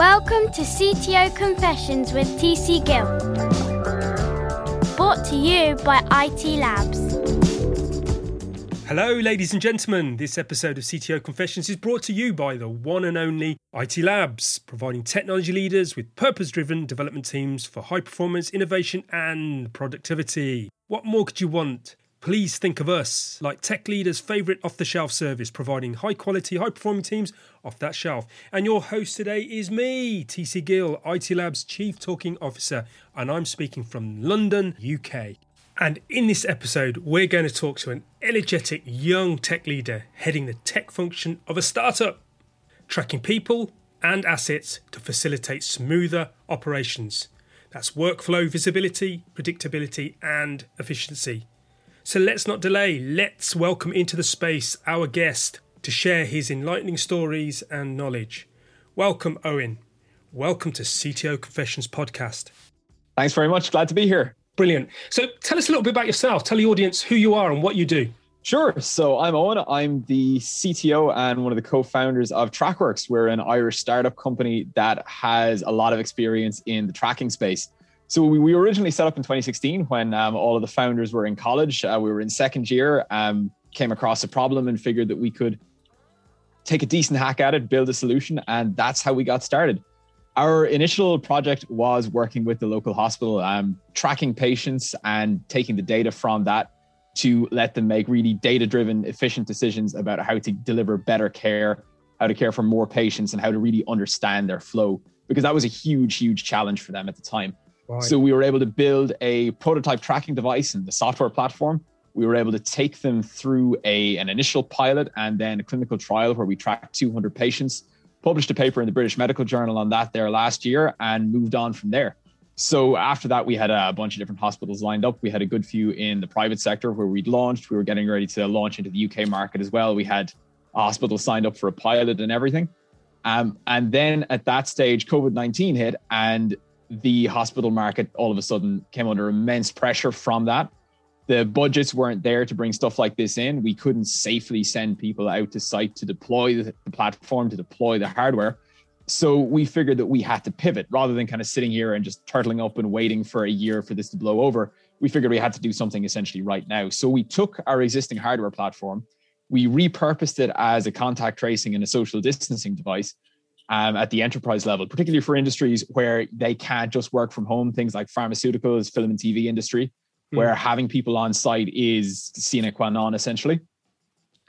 Welcome to CTO Confessions with TC Gill. Brought to you by IT Labs. Hello, ladies and gentlemen. This episode of CTO Confessions is brought to you by the one and only IT Labs, providing technology leaders with purpose driven development teams for high performance, innovation, and productivity. What more could you want? Please think of us like tech leaders' favorite off the shelf service, providing high quality, high performing teams off that shelf. And your host today is me, TC Gill, IT Labs Chief Talking Officer, and I'm speaking from London, UK. And in this episode, we're going to talk to an energetic young tech leader heading the tech function of a startup, tracking people and assets to facilitate smoother operations. That's workflow visibility, predictability, and efficiency. So let's not delay. Let's welcome into the space our guest to share his enlightening stories and knowledge. Welcome, Owen. Welcome to CTO Confessions podcast. Thanks very much. Glad to be here. Brilliant. So tell us a little bit about yourself. Tell the audience who you are and what you do. Sure. So I'm Owen. I'm the CTO and one of the co-founders of TrackWorks. We're an Irish startup company that has a lot of experience in the tracking space. So we, we originally set up in 2016 when um, all of the founders were in college. Uh, we were in second year, um, came across a problem and figured that we could take a decent hack at it, build a solution, and that's how we got started. Our initial project was working with the local hospital, um, tracking patients and taking the data from that to let them make really data driven, efficient decisions about how to deliver better care, how to care for more patients, and how to really understand their flow. Because that was a huge, huge challenge for them at the time. Right. So we were able to build a prototype tracking device and the software platform. We were able to take them through a, an initial pilot and then a clinical trial where we tracked 200 patients, published a paper in the British Medical Journal on that there last year, and moved on from there. So after that, we had a bunch of different hospitals lined up. We had a good few in the private sector where we'd launched. We were getting ready to launch into the UK market as well. We had hospitals signed up for a pilot and everything. Um, and then at that stage, COVID 19 hit, and the hospital market all of a sudden came under immense pressure from that. The budgets weren't there to bring stuff like this in. We couldn't safely send people out to site to deploy the, platform, to deploy the hardware. So we figured that we had to pivot rather than kind of sitting here and just turtling up and waiting for a year for this to blow over. We figured we had to do something essentially right now. So we took our existing hardware platform, we repurposed it as a contact tracing and a social distancing device, um, at the enterprise level, particularly for industries where they can't just work from home, things like pharmaceuticals, film and TV industry, mm. where having people on site is sine qua non essentially.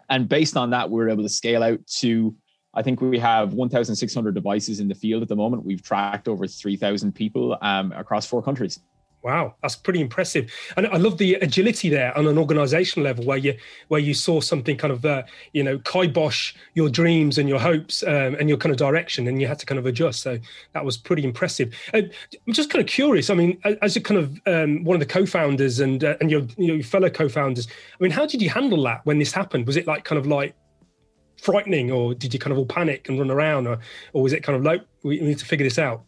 And based on that, we are able to scale out to, I think we have 1,600 devices in the field at the moment. We've tracked over 3,000 people um, across four countries. Wow, that's pretty impressive, and I love the agility there on an organizational level, where you where you saw something kind of uh, you know kibosh your dreams and your hopes um, and your kind of direction, and you had to kind of adjust. So that was pretty impressive. Uh, I'm just kind of curious. I mean, as a kind of um, one of the co-founders and uh, and your your fellow co-founders, I mean, how did you handle that when this happened? Was it like kind of like frightening, or did you kind of all panic and run around, or or was it kind of like we need to figure this out?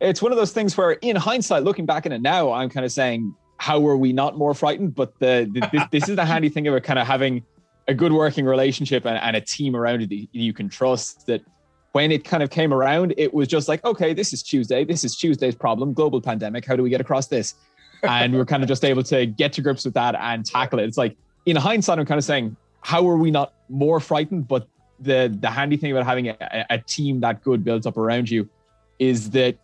It's one of those things where, in hindsight, looking back in it now, I'm kind of saying, how were we not more frightened? But the, the this, this, is the handy thing about kind of having a good working relationship and, and a team around you that you can trust. That when it kind of came around, it was just like, okay, this is Tuesday. This is Tuesday's problem. Global pandemic. How do we get across this? And we are kind of just able to get to grips with that and tackle it. It's like in hindsight, I'm kind of saying, how were we not more frightened? But the the handy thing about having a, a team that good built up around you is that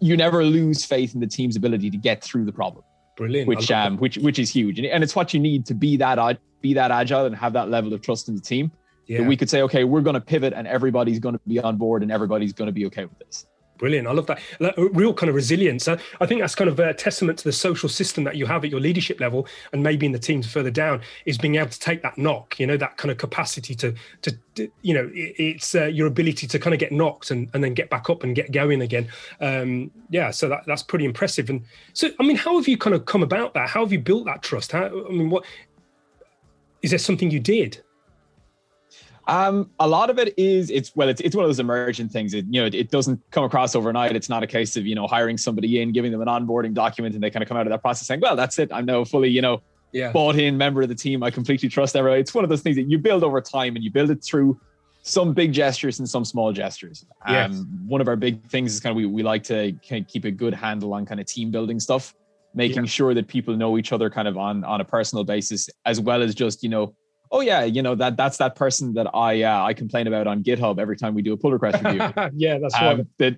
you never lose faith in the team's ability to get through the problem. Brilliant. Which um which which is huge, and, and it's what you need to be that be that agile and have that level of trust in the team. Yeah. That we could say, okay, we're going to pivot, and everybody's going to be on board, and everybody's going to be okay with this. Brilliant. I love that. Real kind of resilience. I think that's kind of a testament to the social system that you have at your leadership level and maybe in the teams further down is being able to take that knock, you know, that kind of capacity to, to, you know, it's uh, your ability to kind of get knocked and, and then get back up and get going again. Um, yeah. So that, that's pretty impressive. And so, I mean, how have you kind of come about that? How have you built that trust? How, I mean, what, is there something you did? Um, a lot of it is it's well, it's it's one of those emergent things. It you know it, it, doesn't come across overnight. It's not a case of you know hiring somebody in, giving them an onboarding document, and they kind of come out of that process saying, "Well, that's it. I'm now fully you know yeah. bought in member of the team. I completely trust everybody." It's one of those things that you build over time, and you build it through some big gestures and some small gestures. Yes. Um, one of our big things is kind of we, we like to kind of keep a good handle on kind of team building stuff, making Yeah. sure that people know each other kind of on on a personal basis, as well as just you know, oh yeah, you know that that's that person that I uh, I complain about on GitHub every time we do a pull request review. yeah, that's right. um, that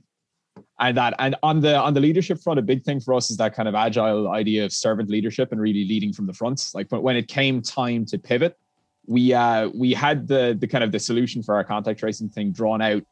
and that and on the on the leadership front a big thing for us is that kind of agile idea of servant leadership and really leading from the front like when- when it came time to pivot we uh we had the the kind of the solution for our contact tracing thing drawn out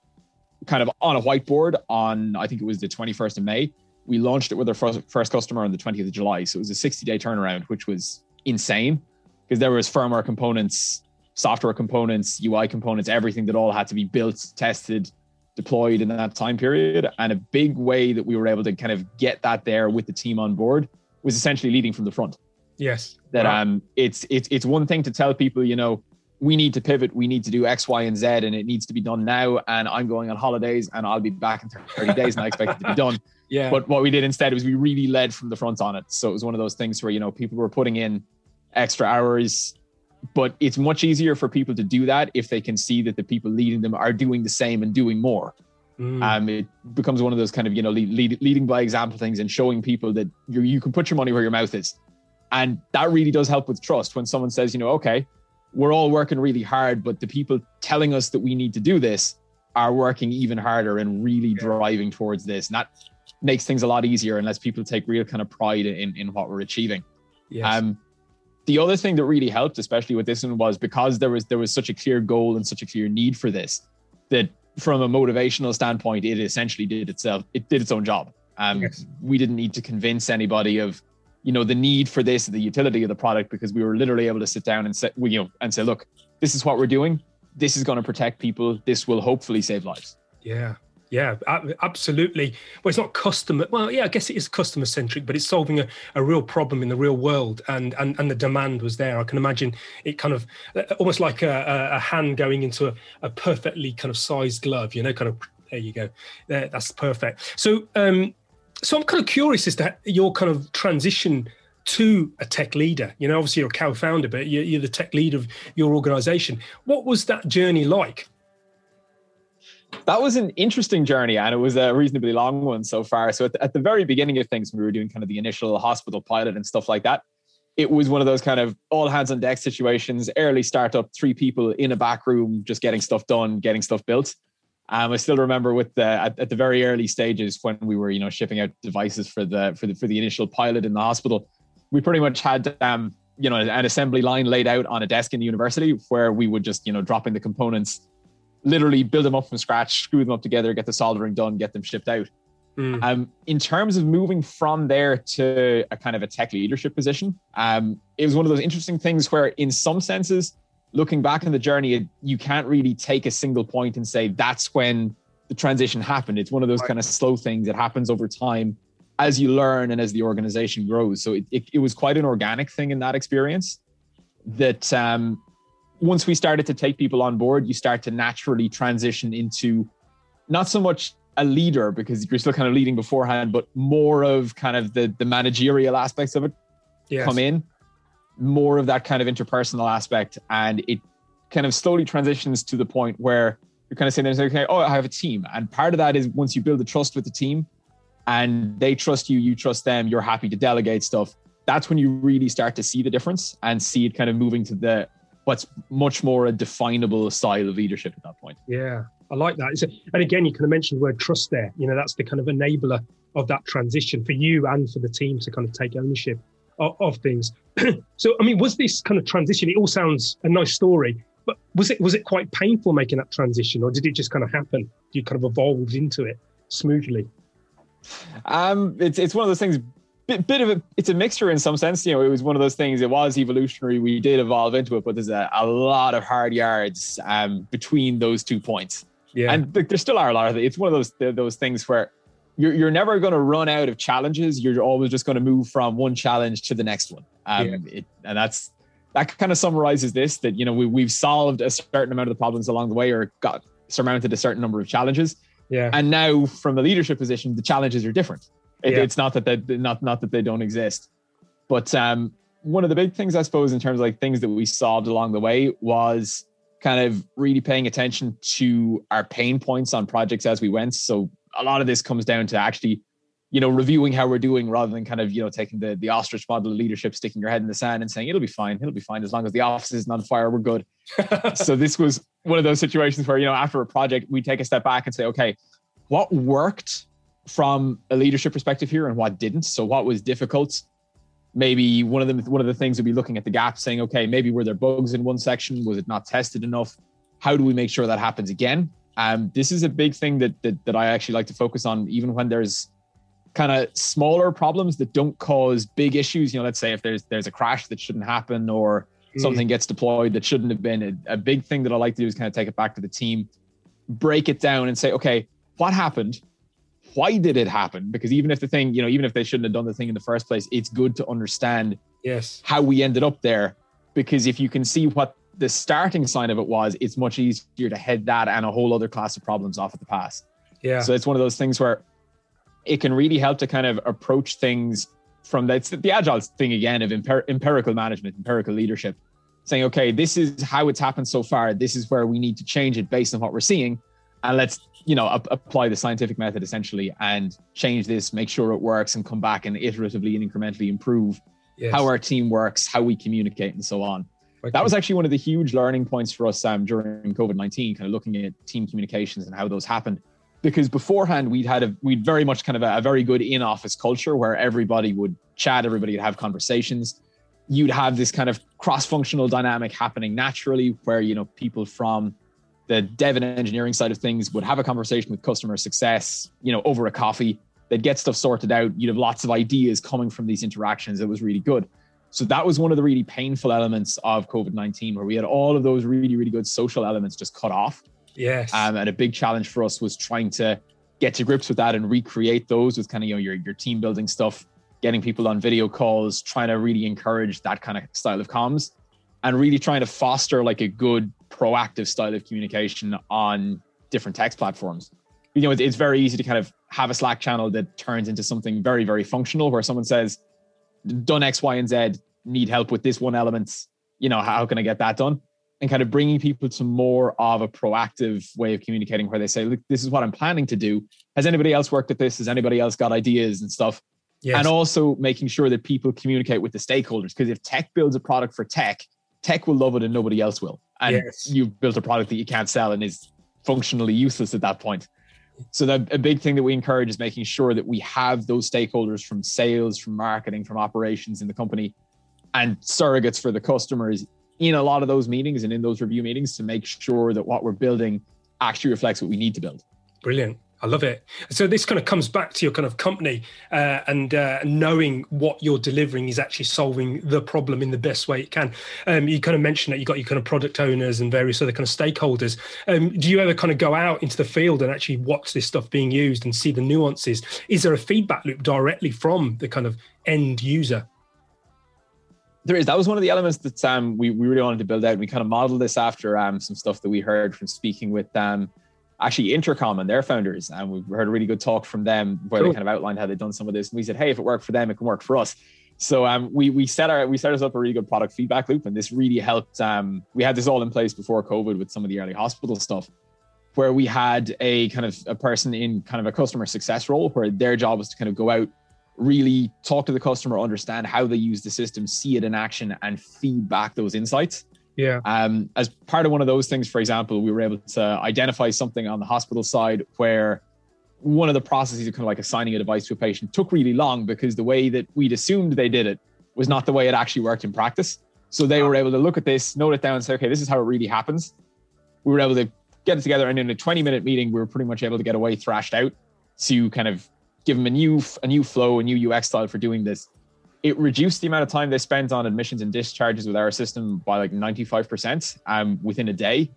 kind of on a whiteboard on i think it was the 21st of may we launched it with our first, first customer on the 20th of july so it was a 60 day turnaround which was insane because there was firmware components software components ui components everything that all had to be built tested deployed in that time period. And a big way that we were able to kind of get that there with the team on board was essentially leading from the front. yes. That Wow. um it's it's it's one thing to tell people, you know, we need to pivot, we need to do X, Y, and Z, and it needs to be done now. And I'm going on holidays and I'll be back in 30 days and I expect it to be done. yeah. But what we did instead was we really led from the front on it. So it was one of those things where, you know, people were putting in extra hours, but it's much easier for people to do that if they can see that the people leading them are doing the same and doing more. Mm. Um, it becomes one of those kind of, you know, lead, lead, leading by example things and showing people that you, you can put your money where your mouth is. And that really does help with trust when someone says, you know, okay, we're all working really hard, but the people telling us that we need to do this are working even harder and really driving towards this. And that makes things a lot easier and lets people take real kind of pride in, in what we're achieving. yes. Um, the other thing that really helped, especially with this one, was because there was there was such a clear goal and such a clear need for this that from a motivational standpoint, it essentially did itself. It did its own job. Um, Yes. We didn't need to convince anybody of, you know, the need for this, the utility of the product, because we were literally able to sit down and say, you know, and say, look, this is what we're doing. This is going to protect people. This will hopefully save lives. Yeah, yeah, absolutely. Well, it's not customer. Well, yeah, I guess it is customer centric, but it's solving a, a real problem in the real world, and and and the demand was there. I can imagine it kind of uh, almost like a, a- hand going into a, a perfectly kind of sized glove. You know, kind of there you go. There, that's perfect. So, um, so I'm kind of curious as to your kind of transition to a tech leader. You know, obviously you're a co-founder, but you're, you're the tech lead of your organization. What was that journey like? That was an interesting journey and it was a reasonably long one so far. So at the, at the very beginning of things, we were doing kind of the initial hospital pilot and stuff like that, it was one of those kind of all hands on deck situations, early startup, three people in a back room, just getting stuff done, getting stuff built. Um, I still remember with the at, at the very early stages when we were, you know, shipping out devices for the for the for the initial pilot in the hospital, we pretty much had um, you know, an assembly line laid out on a desk in the university where we would just, you know, drop in the components literally build them up from scratch, screw them up together, get the soldering done, get them shipped out. Mm. Um, in terms of moving from there to a kind of a tech leadership position, um, it was one of those interesting things where, in some senses, looking back on the journey, you can't really take a single point and say that's when the transition happened. It's one of those kind of slow things that happens over time as you learn and as the organization grows. So it, it, it was quite an organic thing in that experience that um, once we started to take people on board, you start to naturally transition into not so much a leader because you're still kind of leading beforehand, but more of kind of the the managerial aspects of it Yes. come in, more of that kind of interpersonal aspect, and it kind of slowly transitions to the point where you're kind of saying, "Okay, oh, I have a team," and part of that is once you build the trust with the team, and they trust you, you trust them, you're happy to delegate stuff. That's when you really start to see the difference and see it kind of moving to the what's much more a definable style of leadership at that point. Yeah, I like that. A, and again, you kind of mentioned the word trust there. You know, that's the kind of enabler of that transition for you and for the team to kind of take ownership of, of things. so, I mean, was this kind of transition? It all sounds a nice story, but was it was it quite painful making that transition, or did it just kind of happen? You kind of evolved into it smoothly. Um, it's it's one of those things. Bit, bit of a it's a mixture in some sense. You know, it was one of those things. It was evolutionary. We did evolve into it, but there's a, a lot of hard yards um, between those two points. Yeah, And th- there still are a lot of it. It's one of those th- those things where you're you're never going to run out of challenges. You're always just going to move from one challenge to the next one. Um, Yeah. it, and that's that kind of summarizes this. That you know we we've solved a certain amount of the problems along the way, or got surmounted a certain number of challenges yeah, and now from a leadership position the challenges are different it, Yeah. it's not that they not not that they don't exist but um one of the big things i suppose in terms of like things that we solved along the way was kind of really paying attention to our pain points on projects as we went. So a lot of this comes down to actually, you know, reviewing how we're doing rather than kind of, you know, taking the, the ostrich model of leadership, sticking your head in the sand and saying, it'll be fine. It'll be fine. As long as the office isn't on fire, we're good. so this was one of those situations where, you know, after a project, we take a step back and say, okay, what worked from a leadership perspective here and what didn't? So what was difficult? maybe one of the one of the things would be looking at the gap, saying, okay, maybe were there bugs in one section? Was it not tested enough? How do we make sure that happens again? Um, this is a big thing that, that that I actually like to focus on, even when there's kind of smaller problems that don't cause big issues. You know, let's say if there's there's a crash that shouldn't happen or mm. something gets deployed that shouldn't have been. A, a big thing that I like to do is kind of take it back to the team, break it down, and say, okay, what happened? Why did it happen? Because even if the thing, you know, even if they shouldn't have done the thing in the first place, it's good to understand yes how we ended up there. Because if you can see what the starting sign of it was, it's much easier to head that and a whole other class of problems off at the pass. Yeah. So it's one of those things where it can really help to kind of approach things from that's the agile thing again of empir- empirical management, empirical leadership, saying, okay, this is how it's happened so far. This is where we need to change it based on what we're seeing and let's you know apply the scientific method essentially and change this make sure it works and come back and iteratively and incrementally improve yes. how our team works how we communicate and so on okay. that was actually one of the huge learning points for us um, during covid-19 kind of looking at team communications and how those happened because beforehand we'd had a we'd very much kind of a, a very good in-office culture where everybody would chat everybody would have conversations you'd have this kind of cross-functional dynamic happening naturally where you know people from the dev and engineering side of things would have a conversation with customer success, you know, over a coffee. They'd get stuff sorted out. You'd have lots of ideas coming from these interactions. It was really good. So that was one of the really painful elements of COVID 19, where we had all of those really, really good social elements just cut off. Yes. Um, and a big challenge for us was trying to get to grips with that and recreate those with kind of, you know, your, your team building stuff, getting people on video calls, trying to really encourage that kind of style of comms and really trying to foster like a good proactive style of communication on different text platforms. You know, it's very easy to kind of have a Slack channel that turns into something very, very functional where someone says, done X, Y, and Z, need help with this one element. You know, how can I get that done? And kind of bringing people to more of a proactive way of communicating where they say, look, this is what I'm planning to do. Has anybody else worked at this? Has anybody else got ideas and stuff? Yes. And also making sure that people communicate with the stakeholders. Because if tech builds a product for tech, tech will love it and nobody else will. And yes. you've built a product that you can't sell and is functionally useless at that point. So the, a big thing that we encourage is making sure that we have those stakeholders from sales, from marketing, from operations in the company and surrogates for the customers in a lot of those meetings and in those review meetings to make sure that what we're building actually reflects what we need to build. Brilliant. I love it. So this kind of comes back to your kind of company uh, and uh, knowing what you're delivering is actually solving the problem in the best way it can. Um, you kind of mentioned that you got your kind of product owners and various other kind of stakeholders. Um, do you ever kind of go out into the field and actually watch this stuff being used and see the nuances? Is there a feedback loop directly from the kind of end user? There is. That was one of the elements that um, we, we really wanted to build out. We kind of modeled this after um, some stuff that we heard from speaking with um, actually Intercom and their founders. And we've heard a really good talk from them where cool. they kind of outlined how they'd done some of this. And we said, hey, if it worked for them, it can work for us. So um, we we set our we set us up a really good product feedback loop, and this really helped. Um, we had this all in place before COVID with some of the early hospital stuff, where we had a kind of a person in kind of a customer success role, where their job was to kind of go out, really talk to the customer, understand how they use the system, see it in action, and feed back those insights. Yeah. Um, as part of one of those things, for example, we were able to identify something on the hospital side where one of the processes of kind of like assigning a device to a patient took really long because the way that we'd assumed they did it was not the way it actually worked in practice. So they were able to look at this, note it down, and say, okay, this is how it really happens. We were able to get it together, and in a 20 minute meeting, we were pretty much able to get away thrashed out to kind of give them a new a new flow, a new UX style for doing this it reduced the amount of time they spent on admissions and discharges with our system by like 95% um, within a day.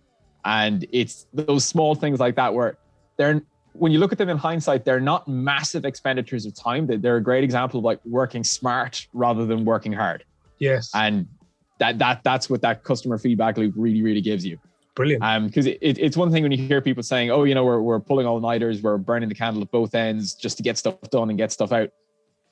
And it's those small things like that where they're, when you look at them in hindsight, they're not massive expenditures of time. They're a great example of like working smart rather than working hard. Yes. And that, that, that's what that customer feedback loop really, really gives you. Brilliant. Um, because it, it, it's one thing when you hear people saying, "Oh, you know, we're we're pulling all nighters, we're burning the candle at both ends just to get stuff done and get stuff out."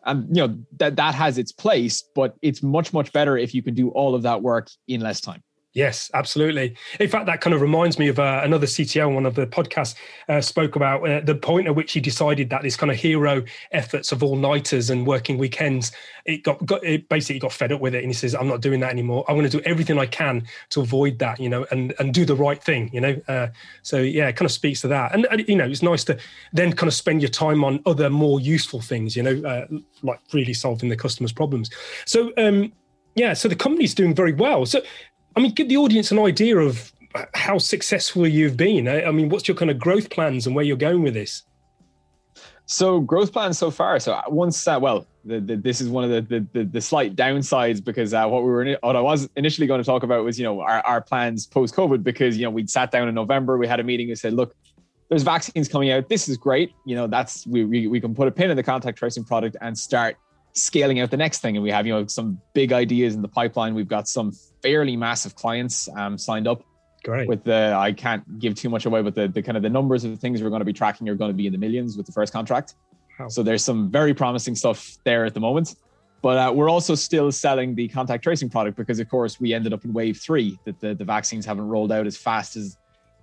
And you know that that has its place but it's much much better if you can do all of that work in less time Yes, absolutely. In fact, that kind of reminds me of uh, another CTO. One of the podcasts uh, spoke about uh, the point at which he decided that this kind of hero efforts of all nighters and working weekends. It got, got it basically got fed up with it, and he says, "I'm not doing that anymore. I'm going to do everything I can to avoid that, you know, and and do the right thing, you know." Uh, so yeah, it kind of speaks to that, and, and, you know, it's nice to then kind of spend your time on other more useful things, you know, uh, like really solving the customer's problems. So. Um, yeah, so the company's doing very well. So I mean, give the audience an idea of how successful you've been. I mean, what's your kind of growth plans and where you're going with this? So growth plans so far. So once, uh, well, the, the, this is one of the the, the slight downsides because uh, what we were what I was initially going to talk about was you know our, our plans post COVID because you know we'd sat down in November, we had a meeting and said, look, there's vaccines coming out. This is great. You know, that's we we, we can put a pin in the contact tracing product and start scaling out the next thing. And we have, you know, some big ideas in the pipeline. We've got some fairly massive clients um, signed up. Great. With the, I can't give too much away, but the, the kind of the numbers of the things we're going to be tracking are going to be in the millions with the first contract. Wow. So there's some very promising stuff there at the moment. But uh, we're also still selling the contact tracing product because, of course, we ended up in wave three that the, the vaccines haven't rolled out as fast as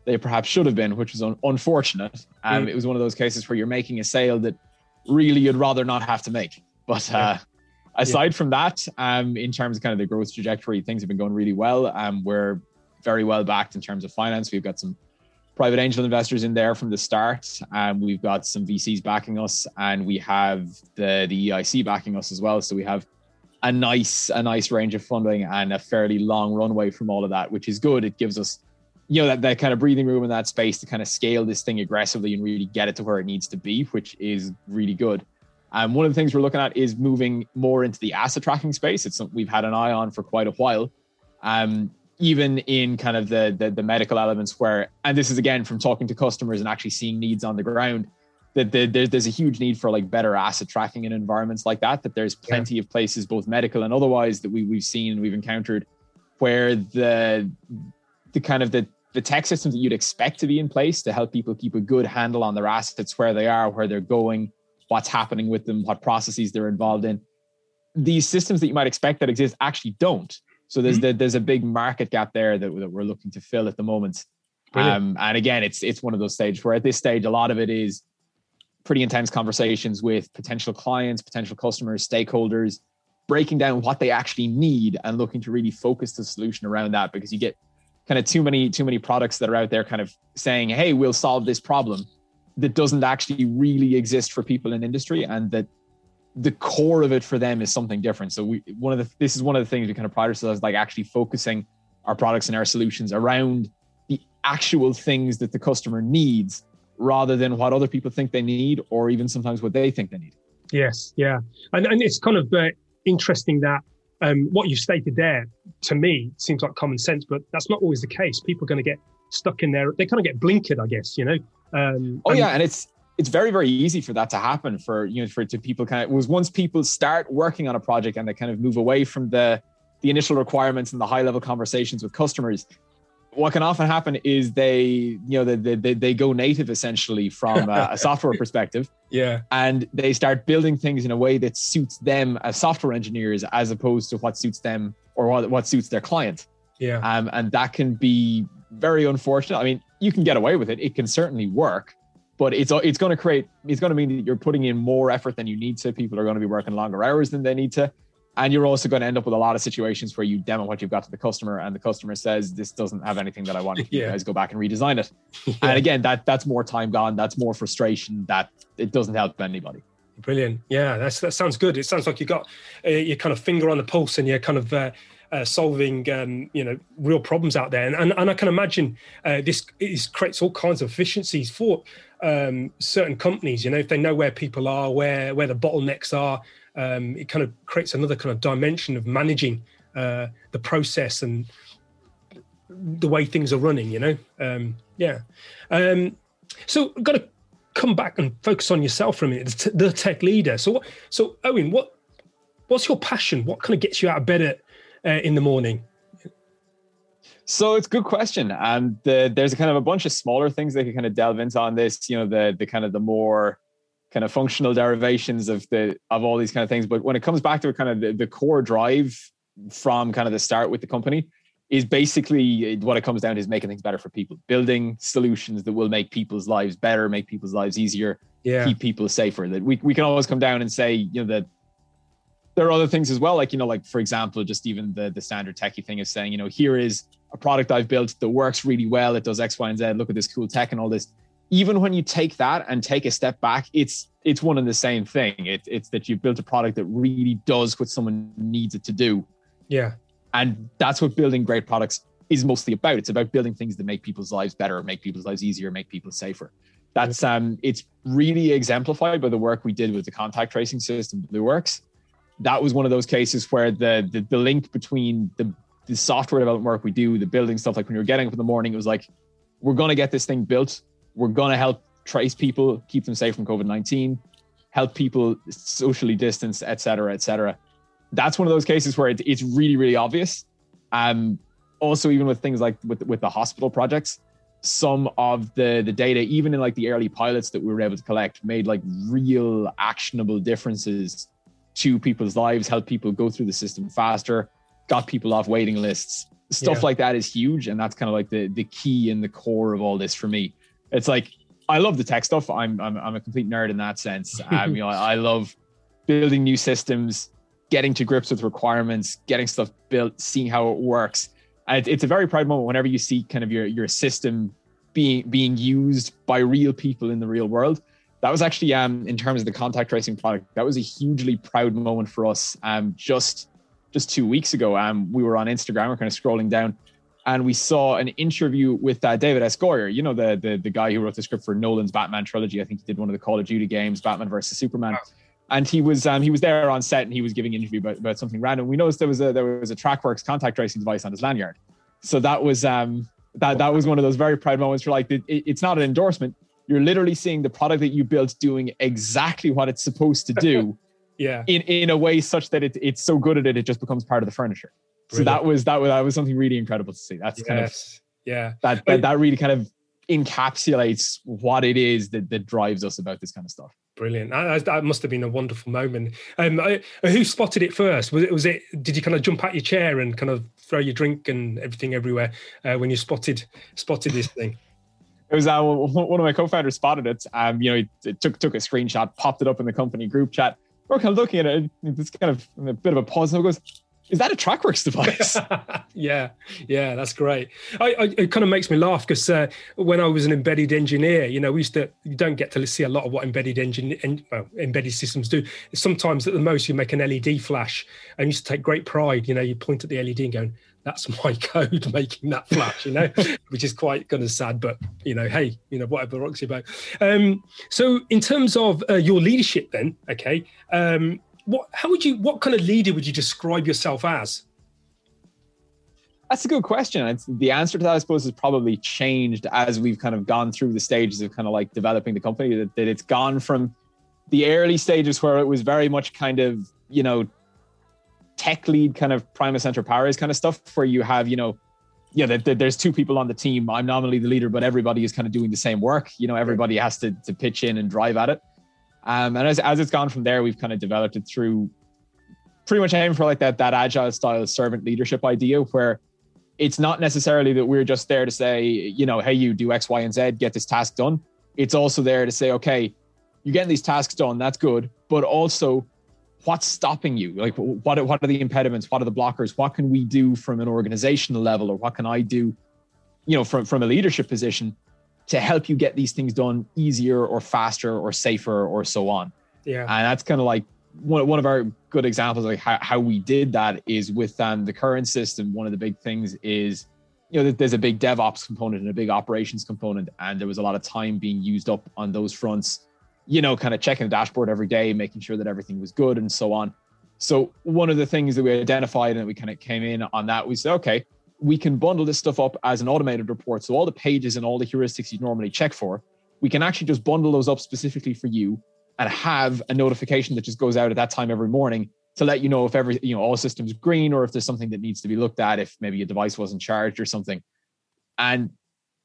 they perhaps should have been, which was un- unfortunate. Um, mm. It was one of those cases where you're making a sale that really you'd rather not have to make. But uh, aside yeah. from that, um, in terms of kind of the growth trajectory, things have been going really well. Um, we're very well backed in terms of finance. We've got some private angel investors in there from the start. Um, we've got some VCs backing us, and we have the the EIC backing us as well. So we have a nice a nice range of funding and a fairly long runway from all of that, which is good. It gives us you know that, that kind of breathing room in that space to kind of scale this thing aggressively and really get it to where it needs to be, which is really good. Um, one of the things we're looking at is moving more into the asset tracking space. It's something we've had an eye on for quite a while. Um, even in kind of the, the, the medical elements where, and this is again from talking to customers and actually seeing needs on the ground, that the, there, there's a huge need for like better asset tracking in environments like that. That there's plenty yeah. of places, both medical and otherwise, that we we've seen and we've encountered, where the the kind of the the tech systems that you'd expect to be in place to help people keep a good handle on their assets, where they are, where they're going, what's happening with them, what processes they're involved in. These systems that you might expect that exist actually don't. So there's mm-hmm. the, there's a big market gap there that, that we're looking to fill at the moment. Um, and again, it's it's one of those stages where at this stage, a lot of it is pretty intense conversations with potential clients, potential customers, stakeholders, breaking down what they actually need and looking to really focus the solution around that because you get kind of too many too many products that are out there kind of saying, "Hey, we'll solve this problem," that doesn't actually really exist for people in industry and that the core of it for them is something different. So we one of the this is one of the things we kind of pride ourselves like actually focusing our products and our solutions around the actual things that the customer needs rather than what other people think they need or even sometimes what they think they need. Yes, yeah. And and it's kind of uh, interesting that um, what you stated there to me seems like common sense, but that's not always the case. People are going to get stuck in there. They kind of get blinkered, I guess, you know. Um, oh and- yeah, and it's it's very very easy for that to happen for you know for to people kind of was once people start working on a project and they kind of move away from the the initial requirements and the high level conversations with customers what can often happen is they you know they, they, they go native essentially from a, a, software perspective yeah and they start building things in a way that suits them as software engineers as opposed to what suits them or what, what suits their client yeah um, and that can be very unfortunate i mean you can get away with it. It can certainly work, but it's it's going to create it's going to mean that you're putting in more effort than you need to. People are going to be working longer hours than they need to, and you're also going to end up with a lot of situations where you demo what you've got to the customer, and the customer says this doesn't have anything that I want. yeah. You guys go back and redesign it, yeah. and again that that's more time gone. That's more frustration. That it doesn't help anybody. Brilliant. Yeah, that's that sounds good. It sounds like you got uh, your kind of finger on the pulse, and you're kind of. Uh, uh, solving um, you know real problems out there. And, and, and I can imagine uh, this is, creates all kinds of efficiencies for um, certain companies. You know if they know where people are where where the bottlenecks are um, it kind of creates another kind of dimension of managing uh, the process and the way things are running you know? Um, yeah. Um, so got to come back and focus on yourself for a minute the, the tech leader. So what so Owen what what's your passion? What kind of gets you out of bed at uh, in the morning? So it's a good question. And the, there's a kind of a bunch of smaller things they could kind of delve into on this, you know, the the kind of the more kind of functional derivations of the of all these kind of things. But when it comes back to kind of the, the core drive from kind of the start with the company, is basically what it comes down to is making things better for people, building solutions that will make people's lives better, make people's lives easier, yeah. keep people safer. That we, we can always come down and say, you know, that there are other things as well. Like, you know, like for example, just even the, the standard techie thing of saying, you know, here is a product I've built that works really well. It does X, Y, and Z. Look at this cool tech and all this. Even when you take that and take a step back, it's it's one and the same thing. It, it's that you've built a product that really does what someone needs it to do. Yeah. And that's what building great products is mostly about. It's about building things that make people's lives better, make people's lives easier, make people safer. That's um it's really exemplified by the work we did with the contact tracing system, BlueWorks. That was one of those cases where the the, the link between the the software development work we do, the building stuff, like when you're getting up in the morning, it was like, we're gonna get this thing built. We're gonna help trace people, keep them safe from COVID 19, help people socially distance, et cetera, et cetera. That's one of those cases where it, it's really, really obvious. Um, also, even with things like with, with the hospital projects, some of the the data, even in like the early pilots that we were able to collect, made like real actionable differences to people's lives, help people go through the system faster, got people off waiting lists. Stuff yeah. like that is huge, and that's kind of like the the key and the core of all this for me. It's like I love the tech stuff. I'm I'm, I'm a complete nerd in that sense. Um, you know, I, I love building new systems, getting to grips with requirements, getting stuff built, seeing how it works. And it's a very proud moment whenever you see kind of your your system being being used by real people in the real world. That was actually um in terms of the contact tracing product, that was a hugely proud moment for us. Um just just two weeks ago. Um we were on Instagram, we're kind of scrolling down and we saw an interview with uh, David S. Goyer, you know, the, the the guy who wrote the script for Nolan's Batman trilogy. I think he did one of the Call of Duty games, Batman versus Superman. And he was um, he was there on set and he was giving an interview about, about something random. We noticed there was a there was a TrackWorks contact tracing device on his lanyard. So that was um, that that was one of those very proud moments. For like it, it's not an endorsement. You're literally seeing the product that you built doing exactly what it's supposed to do. yeah. In in a way such that it, it's so good at it, it just becomes part of the furniture. Brilliant. So that was that was that was something really incredible to see. That's yes. kind of yeah. That, that that really kind of encapsulates what it is that that drives us about this kind of stuff. Brilliant. That, that must have been a wonderful moment. Um, who spotted it first? Was it? Was it? Did you kind of jump out your chair and kind of throw your drink and everything everywhere uh, when you spotted spotted this thing? It was uh, one of my co-founders spotted it. Um, you know, he took took a screenshot, popped it up in the company group chat. We're kind of looking at it. It's kind of a bit of a pause. And it goes, is that a TrackWorks device? yeah, yeah, that's great. I, I, it kind of makes me laugh because uh, when I was an embedded engineer, you know, we used to you don't get to see a lot of what embedded engine en, well, embedded systems do. Sometimes at the most you make an LED flash, and you used to take great pride. You know, you point at the LED and going, "That's my code making that flash," you know, which is quite kind of sad. But you know, hey, you know, whatever Roxy about. Um, so in terms of uh, your leadership, then, okay. Um, what how would you what kind of leader would you describe yourself as that's a good question it's, the answer to that i suppose has probably changed as we've kind of gone through the stages of kind of like developing the company that, that it's gone from the early stages where it was very much kind of you know tech lead kind of primus inter pares kind of stuff where you have you know yeah, there's two people on the team. I'm nominally the leader, but everybody is kind of doing the same work. You know, everybody has to, to pitch in and drive at it. Um, and as, as it's gone from there, we've kind of developed it through pretty much aiming for like that that agile style servant leadership idea where it's not necessarily that we're just there to say, you know, hey, you do X, Y, and Z, get this task done. It's also there to say, okay, you're getting these tasks done, that's good, but also what's stopping you? Like what what are the impediments? What are the blockers? What can we do from an organizational level, or what can I do, you know, from from a leadership position to help you get these things done easier or faster or safer or so on. Yeah. And that's kind of like one, one of our good examples of like how, how we did that is with um, the current system. One of the big things is, you know, there's a big DevOps component and a big operations component. And there was a lot of time being used up on those fronts, you know, kind of checking the dashboard every day, making sure that everything was good and so on. So one of the things that we identified and we kind of came in on that, we said, okay, we can bundle this stuff up as an automated report. So all the pages and all the heuristics you'd normally check for, we can actually just bundle those up specifically for you and have a notification that just goes out at that time every morning to let you know if every you know all systems green or if there's something that needs to be looked at if maybe a device wasn't charged or something and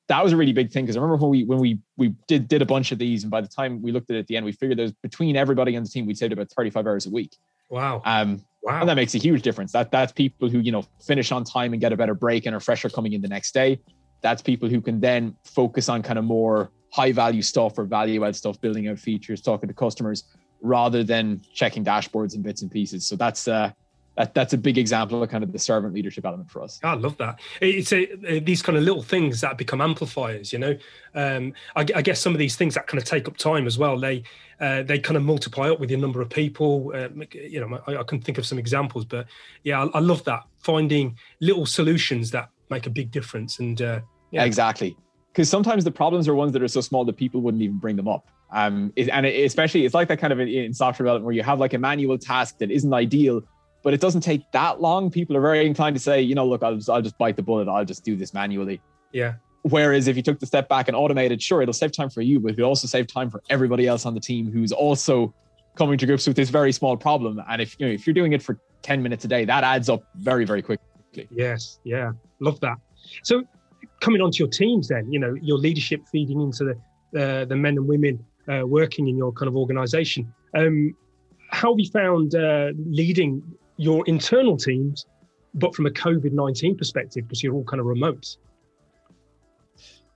that was a really big thing because i remember when we when we we did did a bunch of these and by the time we looked at it at the end we figured there's between everybody on the team we'd saved about 35 hours a week Wow. Um, wow. and that makes a huge difference. That that's people who you know finish on time and get a better break and are fresher coming in the next day. That's people who can then focus on kind of more high value stuff or value add stuff, building out features, talking to customers, rather than checking dashboards and bits and pieces. So that's uh, that, that's a big example of kind of the servant leadership element for us. I love that. It's a, these kind of little things that become amplifiers. You know, um, I, I, guess some of these things that kind of take up time as well. They uh, they kind of multiply up with the number of people. Uh, you know, I, I, can think of some examples, but yeah, I, I, love that finding little solutions that make a big difference. And uh, yeah, exactly. Because sometimes the problems are ones that are so small that people wouldn't even bring them up. Um, and especially it's like that kind of in software development where you have like a manual task that isn't ideal, but it doesn't take that long. People are very inclined to say, you know, look, I'll just, I'll just bite the bullet. I'll just do this manually. Yeah. Whereas if you took the step back and automated, sure, it'll save time for you, but it'll also save time for everybody else on the team who's also coming to grips with this very small problem. And if you know if you're doing it for 10 minutes a day, that adds up very, very quickly. Yes, yeah. Love that. So coming onto your teams then, you know, your leadership feeding into the uh, the men and women uh, working in your kind of organization. Um, how have you found uh, leading your internal teams, but from a COVID 19 perspective, because you're all kind of remote?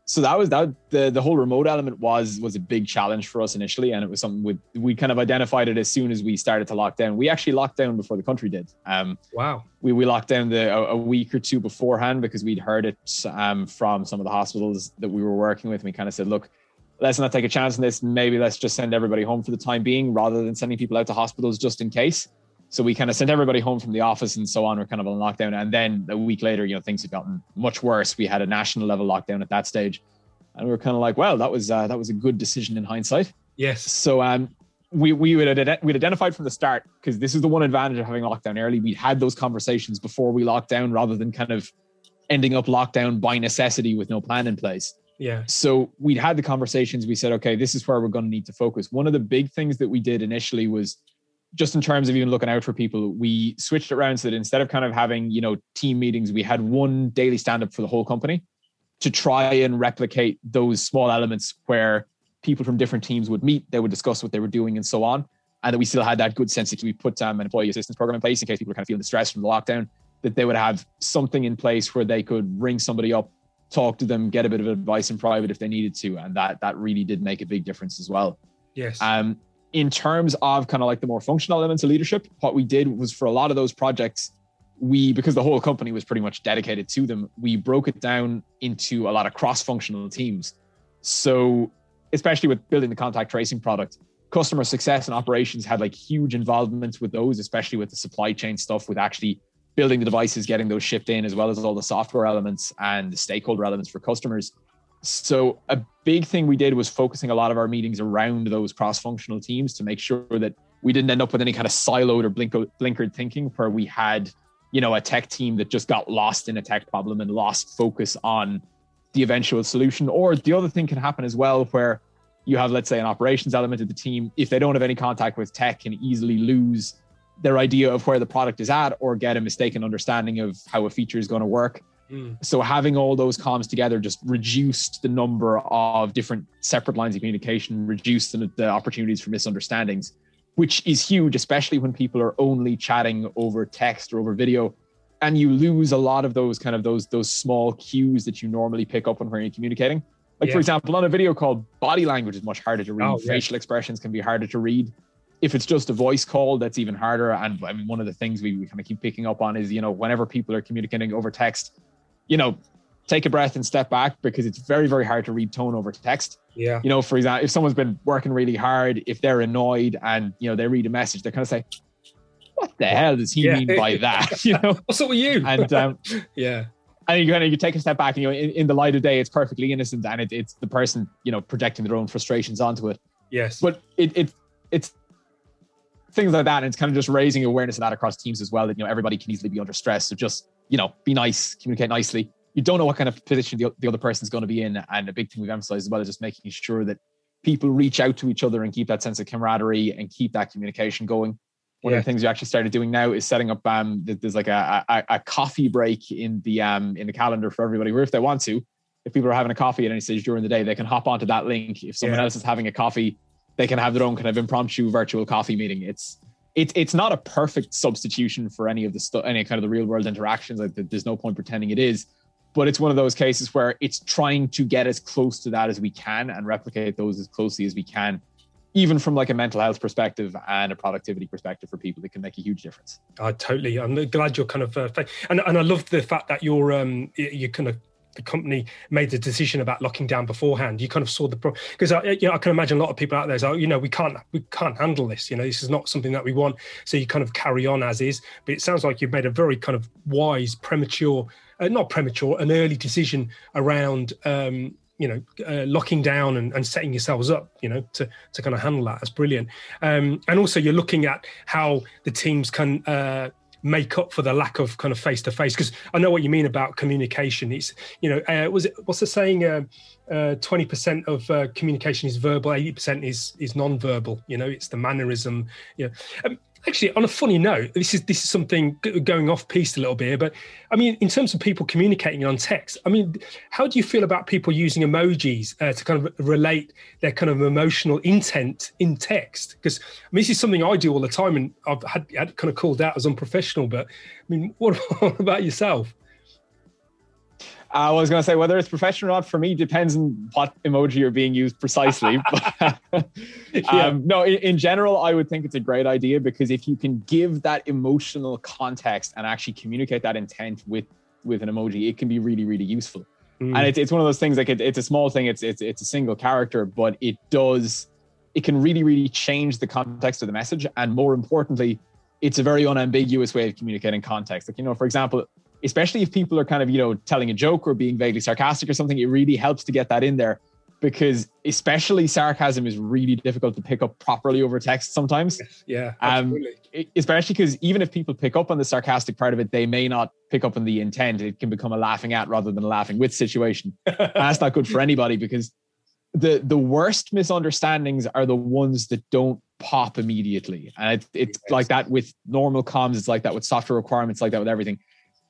So that was that the the whole remote element was was a big challenge for us initially, and it was something we we kind of identified it as soon as we started to lock down. We actually locked down before the country did. Um, wow. We we locked down the a, a, week or two beforehand because we'd heard it um, from some of the hospitals that we were working with. And we kind of said, look, let's not take a chance on this. Maybe let's just send everybody home for the time being, rather than sending people out to hospitals just in case. So we kind of sent everybody home from the office and so on. We're kind of on lockdown. And then a week later, you know, things had gotten much worse. We had a national level lockdown at that stage. And we were kind of like, well, that was uh, that was a good decision in hindsight. Yes. So um, we we would we'd identified from the start because this is the one advantage of having lockdown early. We'd had those conversations before we locked down, rather than kind of ending up lockdown by necessity with no plan in place. Yeah. So we'd had the conversations. We said, okay, this is where we're going to need to focus. One of the big things that we did initially was just in terms of even looking out for people, we switched it around so that instead of kind of having, you know, team meetings, we had one daily stand up for the whole company to try and replicate those small elements where people from different teams would meet, they would discuss what they were doing and so on. And that we still had that good sense that we put um, an employee assistance program in place in case people were kind of feeling the stress from the lockdown, that they would have something in place where they could ring somebody up, talk to them, get a bit of advice in private if they needed to. And that that really did make a big difference as well. Yes. Um, in terms of kind of like the more functional elements of leadership, what we did was for a lot of those projects, we because the whole company was pretty much dedicated to them, we broke it down into a lot of cross-functional teams. So, especially with building the contact tracing product, customer success and operations had like huge involvement with those, especially with the supply chain stuff, with actually building the devices, getting those shipped in, as well as all the software elements and the stakeholder elements for customers. So a big thing we did was focusing a lot of our meetings around those cross-functional teams to make sure that we didn't end up with any kind of siloed or blinker, blinkered thinking where we had, you know, a tech team that just got lost in a tech problem and lost focus on the eventual solution. Or the other thing can happen as well where you have, let's say, an operations element of the team. If they don't have any contact with tech, can easily lose their idea of where the product is at or get a mistaken understanding of how a feature is going to work Mm. So having all those comms together just reduced the number of different separate lines of communication, reduced the, the opportunities for misunderstandings, which is huge, especially when people are only chatting over text or over video. And you lose a lot of those kind of those those small cues that you normally pick up when you're communicating. Like yeah. for example, on a video call, body language is much harder to read. Oh, yeah. Facial expressions can be harder to read. If it's just a voice call, that's even harder. And I mean, one of the things we, we kind of keep picking up on is, you know, whenever people are communicating over text, you know, take a breath and step back because it's very, very hard to read tone over text. Yeah. You know, for example, if someone's been working really hard, if they're annoyed and, you know, they read a message, they're kind of say, what the hell does he yeah. mean by that? You know, what's up with you? And um, yeah. And you kind of you take a step back and you know, in, in the light of day, it's perfectly innocent and it, it's the person, you know, projecting their own frustrations onto it. Yes. But it, it it's things like that. And it's kind of just raising awareness of that across teams as well, that, you know, everybody can easily be under stress. So just you know, be nice, communicate nicely. You don't know what kind of position the, the other person's going to be in. And a big thing we've emphasized as well is just making sure that people reach out to each other and keep that sense of camaraderie and keep that communication going. One yeah. of the things we actually started doing now is setting up um there's like a, a, a coffee break in the um in the calendar for everybody where if they want to, if people are having a coffee at any stage during the day, they can hop onto that link. If someone yeah. else is having a coffee, they can have their own kind of impromptu virtual coffee meeting. It's it's it's not a perfect substitution for any of the stuff, any kind of the real world interactions. Like there's no point pretending it is, but it's one of those cases where it's trying to get as close to that as we can and replicate those as closely as we can even from like a mental health perspective and a productivity perspective for people, it can make a huge difference. I totally. I'm glad you're kind of, uh, and and I love the fact that you're um you kind of the company made the decision about locking down beforehand. You kind of saw the problem because I, you know, I can imagine a lot of people out there say, you know, we can't we can't handle this. You know, this is not something that we want. So you kind of carry on as is. But it sounds like you've made a very kind of wise, premature, uh, not premature, an early decision around um, you know uh, locking down and, and, setting yourselves up you know to to kind of handle that that's brilliant um, and also you're looking at how the teams can uh, make up for the lack of kind of face to face because i know what you mean about communication. It's you know uh, was it what's the saying uh, uh, 20% of uh, communication is verbal 80% is is non-verbal you know it's the mannerism you know. Um, actually on a funny note this is this is something going off piece a little bit but i mean in terms of people communicating on text i mean how do you feel about people using emojis uh, to kind of relate their kind of emotional intent in text? Because I mean, this is something i do all the time and i've had, had kind of called out as unprofessional but i mean what, what about yourself I was going to say whether it's professional or not for me depends on what emoji you're being used precisely. but, yeah. um, no, in, in, general, I would think it's a great idea because if you can give that emotional context and actually communicate that intent with with an emoji, it can be really really useful. Mm. And it's, it's one of those things like it, it's a small thing. It's it's it's a single character, but it does it can really really change the context of the message, and more importantly, it's a very unambiguous way of communicating context. Like you know, for example especially if people are kind of, you know, telling a joke or being vaguely sarcastic or something, it really helps to get that in there because especially sarcasm is really difficult to pick up properly over text sometimes. Yeah. Um, especially because even if people pick up on the sarcastic part of it, they may not pick up on the intent. It can become a laughing at rather than a laughing with situation. that's not good for anybody because the the worst misunderstandings are the ones that don't pop immediately. And it, it's yes. like that with normal comms. It's like that with software requirements, like that with everything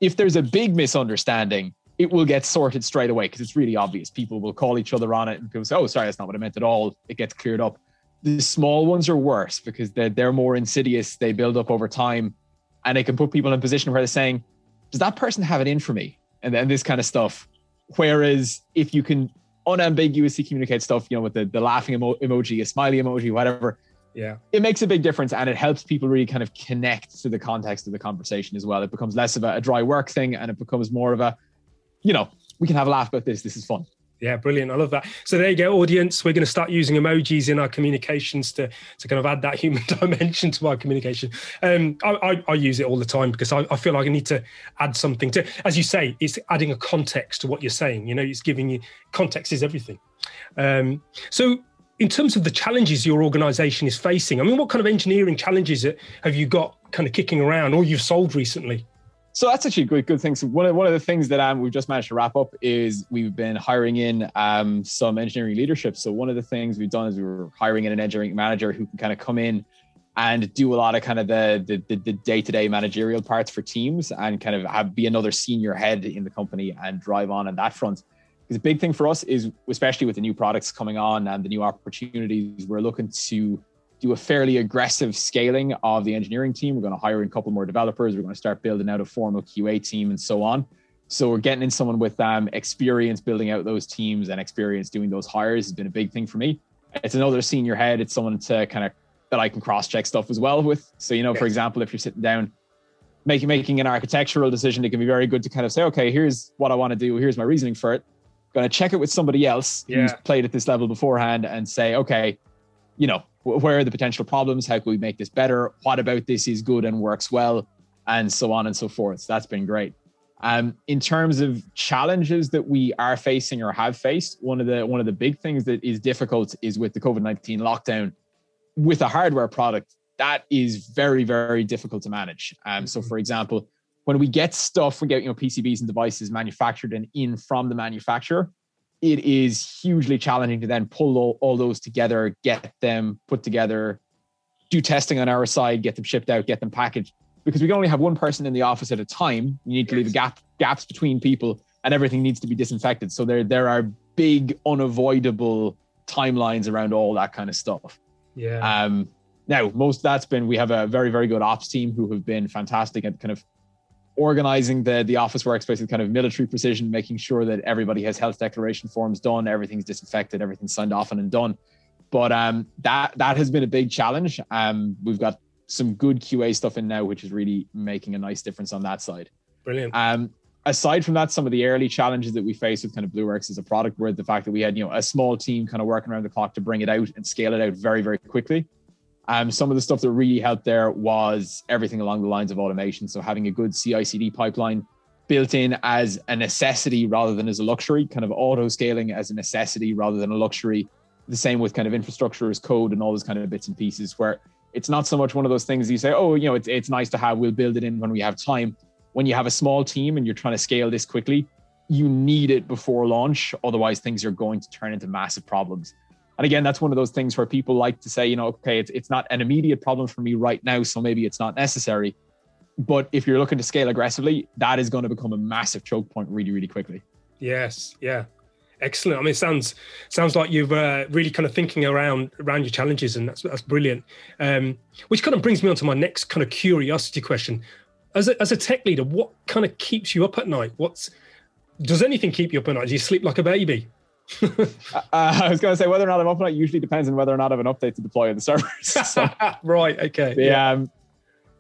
if there's a big misunderstanding, it will get sorted straight away because it's really obvious. People will call each other on it and people say, oh, sorry, that's not what I meant at all. It gets cleared up. The small ones are worse because they're, they're more insidious. They build up over time and it can put people in a position where they're saying, does that person have it in for me? And then this kind of stuff. Whereas if you can unambiguously communicate stuff, you know, with the, the laughing emo- emoji, a smiley emoji, whatever, yeah it makes a big difference and it helps people really kind of connect to the context of the conversation as well it becomes less of a, a dry work thing and it becomes more of a you know we can have a laugh about this this is fun yeah, brilliant. I love that. So there you go, audience. We're going to start using emojis in our communications to, to kind of add that human dimension to our communication. Um, I, I, I, use it all the time because I, I, feel like I need to add something to, as you say, it's adding a context to what you're saying. You know, it's giving you context is everything. Um, so in terms of the challenges your organization is facing, I mean, what kind of engineering challenges have you got kind of kicking around or you've solved recently? So that's actually a good, good thing. So one of, one of the things that um, we've just managed to wrap up is we've been hiring in um, some engineering leadership. So one of the things we've done is we were hiring in an engineering manager who can kind of come in and do a lot of kind of the, the, the day-to-day managerial parts for teams and kind of have, be another senior head in the company and drive on on that front. A big thing for us is, especially with the new products coming on and the new opportunities, we're looking to do a fairly aggressive scaling of the engineering team. We're going to hire a couple more developers. We're going to start building out a formal QA team and so on. So we're getting in someone with um, experience building out those teams and experience doing those hires has been a big thing for me. It's another senior head. It's someone to kind of that I can cross check stuff as well with. So you know, yes. for example, if you're sitting down making making an architectural decision, it can be very good to kind of say, okay, here's what I want to do. Here's my reasoning for it going to check it with somebody else yeah. who's played at this level beforehand and say, okay, you know, where are the potential problems? How can we make this better? What about this is good and works well? And so on and so forth. So that's been great. Um, in terms of challenges that we are facing or have faced, one of the one of the big things that is difficult is with the COVID nineteen lockdown. With a hardware product, that is very very difficult to manage. Um, so, mm-hmm. for example, when we get stuff, we get you know PCBs and devices manufactured and in from the manufacturer. It is hugely challenging to then pull all, all those together, get them put together, do testing on our side, get them shipped out, get them packaged. Because we can only have one person in the office at a time. You need to leave gap gaps between people, and everything needs to be disinfected. So there there are big unavoidable timelines around all that kind of stuff. Yeah. Um, now, most that's been we have a very, very good ops team who have been fantastic at kind of organizing the the office workspace with kind of military precision, making sure that everybody has health declaration forms done, everything's disinfected, everything's signed off on and done. But um, that that has been a big challenge. Um, we've got some good QA stuff in now, which is really making a nice difference on that side. Brilliant. Um, aside from that, some of the early challenges that we faced with kind of BlueWorks as a product were the fact that we had you know a small team kind of working around the clock to bring it out and scale it out very very quickly. Um, some of the stuff that really helped there was everything along the lines of automation. So having a good CI/CD pipeline built in as a necessity rather than as a luxury, kind of auto scaling as a necessity rather than a luxury. The same with kind of infrastructure as code and all those kind of bits and pieces where it's not so much one of those things you say, oh, you know, it's, it's nice to have, we'll build it in when we have time. When you have a small team and you're trying to scale this quickly, you need it before launch. Otherwise, things are going to turn into massive problems. And again, that's one of those things where people like to say, you know, okay, it's, it's not an immediate problem for me right now, so maybe it's not necessary. But if you're looking to scale aggressively, that is going to become a massive choke point really, really quickly. Yes, yeah, excellent. I mean, it sounds sounds like you've uh, really kind of thinking around around your challenges, and that's that's brilliant. Um, which kind of brings me on to my next kind of curiosity question. As a, as a tech leader, what kind of keeps you up at night? What's does anything keep you up at night? Do you sleep like a baby? uh, I was going to say whether or not I'm up or not usually depends on whether or not I have an update to deploy on the servers. So, right. Okay. Yeah. Um,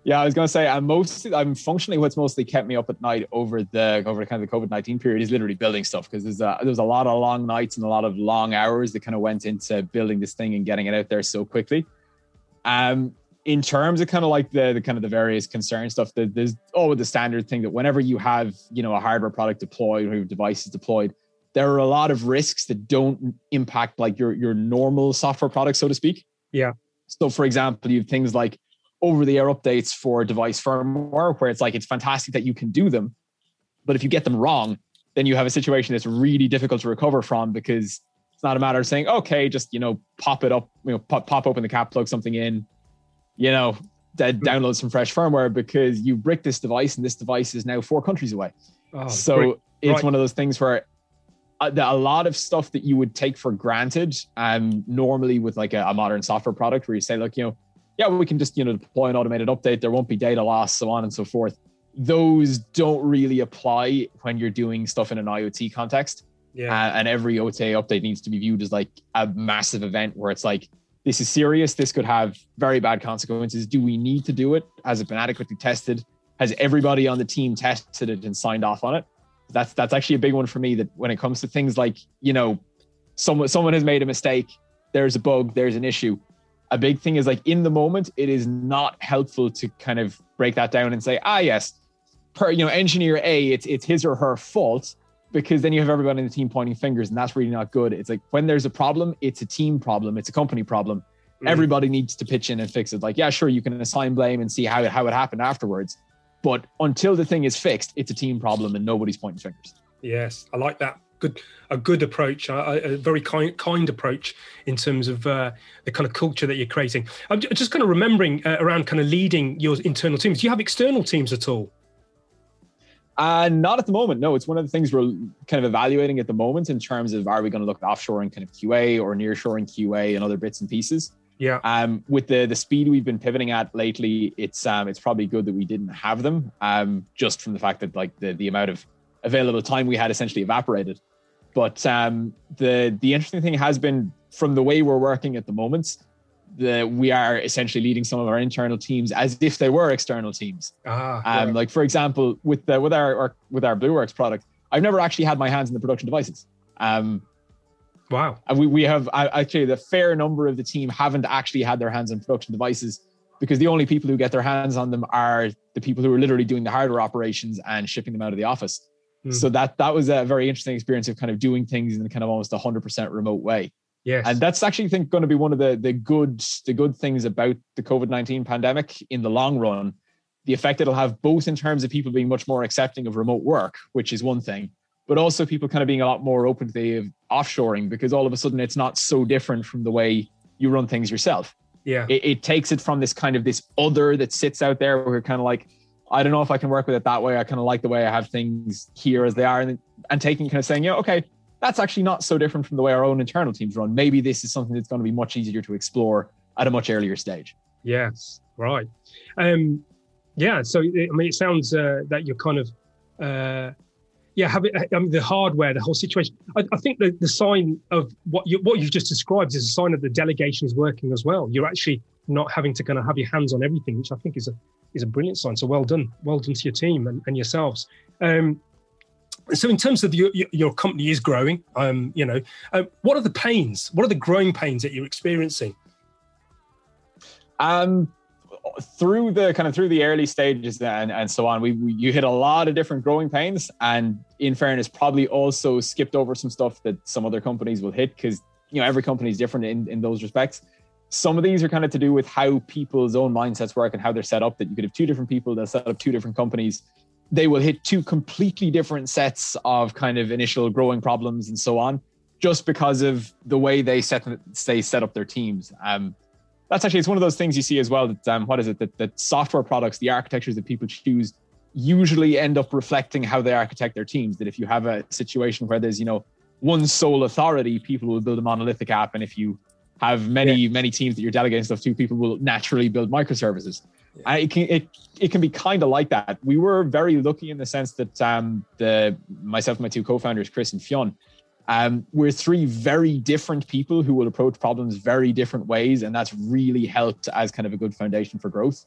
yeah, I was going to say I'm most I'm functionally what's mostly kept me up at night over the over the kind of the COVID nineteen period is literally building stuff because there's a, there's a lot of long nights and a lot of long hours that kind of went into building this thing and getting it out there so quickly. Um, in terms of kind of like the, the kind of the various concern stuff, the, there's oh the standard thing that whenever you have you know a hardware product deployed or your device is deployed, there are a lot of risks that don't impact like your your normal software product, so to speak. Yeah. So, for example, you have things like over-the-air updates for device firmware, where it's like it's fantastic that you can do them, but if you get them wrong, then you have a situation that's really difficult to recover from because it's not a matter of saying, okay, just you know, pop it up, you know, pop, pop open the cap, plug something in, you know, that mm-hmm. download some fresh firmware because you brick this device and this device is now four countries away. Oh, so great. it's right. one of those things where a lot of stuff that you would take for granted um normally with like a, a, modern software product where you say look you know yeah we can just you know deploy an automated update. There won't be data loss so on and so forth. Those don't really apply when you're doing stuff in an iot context. Yeah. Uh, and every ota update needs to be viewed as like a massive event where it's like this is serious. This could have very bad consequences. Do we need to do it? Has it been adequately tested? Has everybody on the team tested it and signed off on it that's that's actually a big one for me that when it comes to things like you know someone someone has made a mistake there's a bug there's an issue. A big thing is like in the moment it is not helpful to kind of break that down and say ah yes per you know engineer a it's it's his or her fault because then you have everybody in the team pointing fingers and that's really not good. It's like when there's a problem it's a team problem it's a company problem. Mm. everybody needs to pitch in and fix it. Like yeah sure you can assign blame and see how it, how it happened afterwards but until the thing is fixed, it's a team problem and nobody's pointing fingers. Yes, I like that. Good, a good approach, a, a very kind, kind approach in terms of uh, the kind of culture that you're creating. I'm just kind of remembering uh, around kind of leading your internal teams. Do you have external teams at all? Uh, not at the moment. No, it's one of the things we're kind of evaluating at the moment in terms of are we going to look at offshoring kind of QA or nearshoring QA and other bits and pieces. Yeah. Um, with the the speed we've been pivoting at lately, it's um, it's probably good that we didn't have them. Um, just from the fact that like the the amount of available time we had essentially evaporated. But um, the the interesting thing has been from the way we're working at the moment, the we are essentially leading some of our internal teams as if they were external teams. Ah, um, like for example, with the with our, our with our BlueWorks product, I've never actually had my hands in the production devices. Um, Wow. And we, we have actually the fair number of the team haven't actually had their hands on production devices because the only people who get their hands on them are the people who are literally doing the hardware operations and shipping them out of the office. Mm. So that that was a very interesting experience of kind of doing things in kind of almost a hundred percent remote way. Yes. And that's actually I think going to be one of the the good the good things about the COVID-19 pandemic in the long run. The effect it'll have both in terms of people being much more accepting of remote work, which is one thing, but also people kind of being a lot more open to the offshoring because all of a sudden it's not so different from the way you run things yourself. Yeah. It, it takes it from this kind of this other that sits out there where you're kind of like, I don't know if I can work with it that way. I kind of like the way I have things here as they are. And, and taking kind of saying, yeah, okay, that's actually not so different from the way our own internal teams run. Maybe this is something that's going to be much easier to explore at a much earlier stage. Yes, right. Um, yeah. So I mean, it sounds uh, that you're kind of, uh, yeah, have it, I mean, the hardware, the whole situation. I, I think the, the sign of what you what you've just described is a sign of the delegation is working as well. You're actually not having to kind of have your hands on everything, which I think is a is a brilliant sign. So well done, well done to your team and, and yourselves. Um, so in terms of your, your company is growing, um, you know, uh, what are the pains? What are the growing pains that you're experiencing? Um, through the kind of through the early stages and, and so on, we, we, you hit a lot of different growing pains, and in fairness, probably also skipped over some stuff that some other companies will hit because you know every company is different in, in those respects. Some of these are kind of to do with how people's own mindsets work and how they're set up. That you could have two different people that set up two different companies they will hit two completely different sets of kind of initial growing problems and so on, just because of the way they set they set up their teams. Um, that's actually it's one of those things you see as well. That um, what is it that that software products, the architectures that people choose, usually end up reflecting how they architect their teams. That if you have a situation where there's you know one sole authority, people will build a monolithic app, and if you have many yeah. many teams that you're delegating stuff to, people will naturally build microservices. Yeah. it can it, it can be kind of like that. We were very lucky in the sense that um, the myself and my two co-founders, Chris and Fionn, um, we're three very different people who will approach problems very different ways, and that's really helped as kind of a good foundation for growth.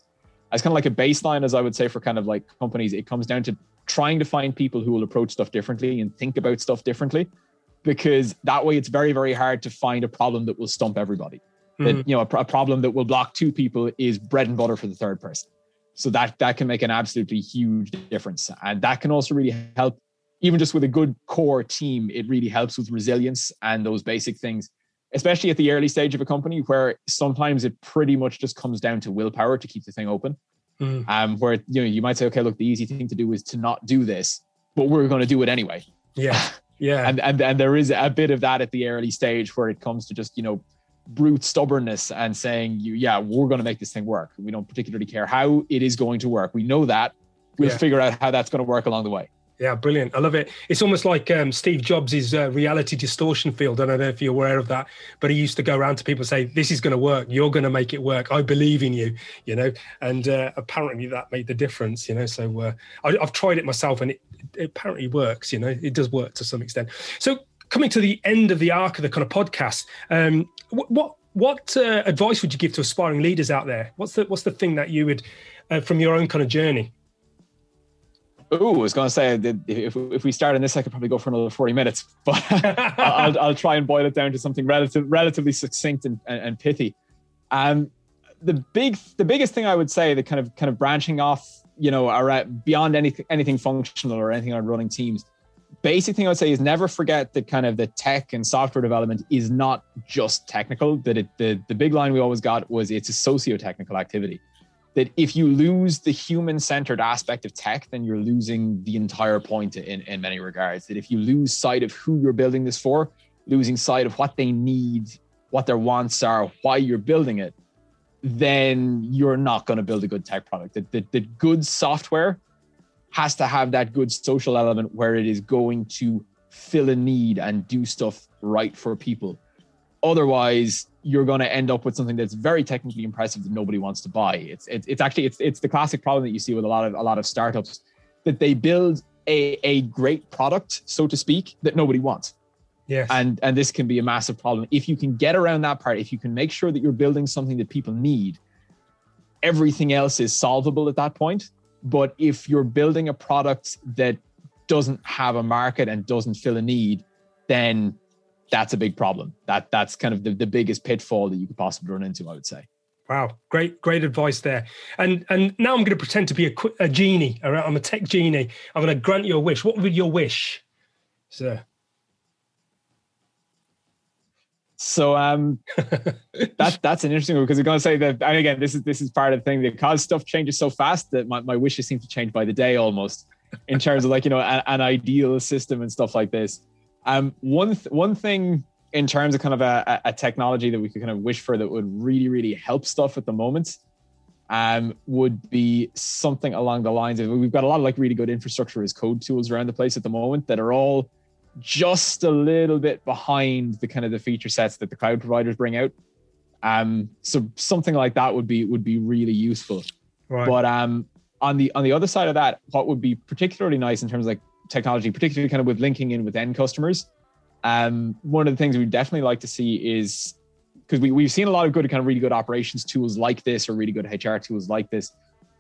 As kind of like a baseline, as I would say for kind of like companies, it comes down to trying to find people who will approach stuff differently and think about stuff differently, because that way it's very very hard to find a problem that will stump everybody mm-hmm. you know a, a, problem that will block two people is bread and butter for the third person so that that can make an absolutely huge difference and that can also really help even just with a good core team it really helps with resilience and those basic things especially at the early stage of a company where sometimes it pretty much just comes down to willpower to keep the thing open. Mm. um, where you know you might say okay look the easy thing to do is to not do this but we're going to do it anyway. Yeah. Yeah. And, and and there is a bit of that at the early stage where it comes to just you know brute stubbornness and saying you yeah we're going to make this thing work. We don't particularly care how it is going to work. We know that. We'll yeah. figure out how that's going to work along the way yeah, brilliant. I love it. It's almost like um, Steve Jobs' uh, reality distortion field. I don't know if you're aware of that, but he used to go around to people and say, "This is going to work. You're going to make it work. I believe in you." You know, and uh, apparently that made the difference. You know, so uh, I, have tried it myself, and it, it apparently works. You know, it does work to some extent. So coming to the end of the arc of the kind of podcast, um, what what, what uh, advice would you give to aspiring leaders out there? What's the what's the thing that you would, uh, from your own kind of journey? Oh, I was going to say if, if we start on this, I could probably go for another 40 minutes, but I'll, I'll try and boil it down to something relative, relatively succinct and, and, and pithy. Um, the big, the biggest thing I would say that kind of, kind of branching off, you know, around, beyond anything, anything functional or anything on running teams, basic thing I would say is never forget that kind of the tech and software development is not just technical. That it, the the big line we always got was it's a socio-technical activity. That if you lose the human-centered aspect of tech, then you're losing the entire point in, in many regards. That if you lose sight of who you're building this for, losing sight of what they need, what their wants are, why you're building it, then you're not going to build a good tech product. That the, the good software has to have that good social element where it is going to fill a need and do stuff right for people. Otherwise, you're going to end up with something that's very technically impressive that nobody wants to buy. It's it's, it's actually it's it's the classic problem that you see with a lot of a lot of startups that they build a a great product, so to speak, that nobody wants. Yes. And and this can be a massive problem. If you can get around that part, if you can make sure that you're building something that people need, everything else is solvable at that point. But if you're building a product that doesn't have a market and doesn't fill a need, then that's a big problem. That that's kind of the, the biggest pitfall that you could possibly run into, I would say. Wow, great, great advice there. And and now I'm going to pretend to be a, a genie. I'm a tech genie. I'm going to grant you a wish. What would your wish, sir? So um, that that's an interesting one because I'm going to say that. And again, this is this is part of the thing because stuff changes so fast that my, my wishes seem to change by the day almost in terms of like you know an, an ideal system and stuff like this. Um, one th- one thing in terms of kind of a, a technology that we could kind of wish for that would really really help stuff at the moment um, would be something along the lines of we've got a lot of like really good infrastructure as code tools around the place at the moment that are all just a little bit behind the kind of the feature sets that the cloud providers bring out. Um, so something like that would be would be really useful. Right. But um, on the on the other side of that, what would be particularly nice in terms of like technology, particularly kind of with linking in with end customers, um, one of the things we definitely like to see is because we, we've seen a lot of good kind of really good operations tools like this or really good HR tools like this,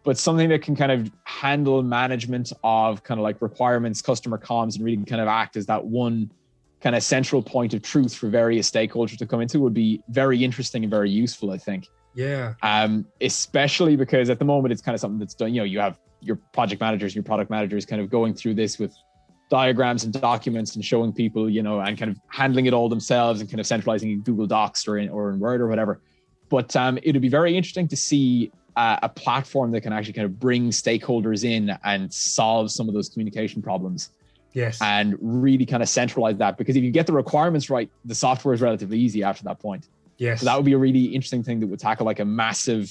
but something that can kind of handle management of kind of like requirements, customer comms, and really kind of act as that one kind of central point of truth for various stakeholders to come into would be very interesting and very useful, I think. Yeah. Um, especially because at the moment it's kind of something that's done, you know, you have your project managers, your product managers kind of going through this with diagrams and documents and showing people, you know, and kind of handling it all themselves and kind of centralizing in Google Docs or in or in Word or whatever. But um, it would be very interesting to see uh, a platform that can actually kind of bring stakeholders in and solve some of those communication problems. Yes. And really kind of centralize that because if you get the requirements right, the software is relatively easy after that point. Yes. So that would be a really interesting thing that would tackle like a massive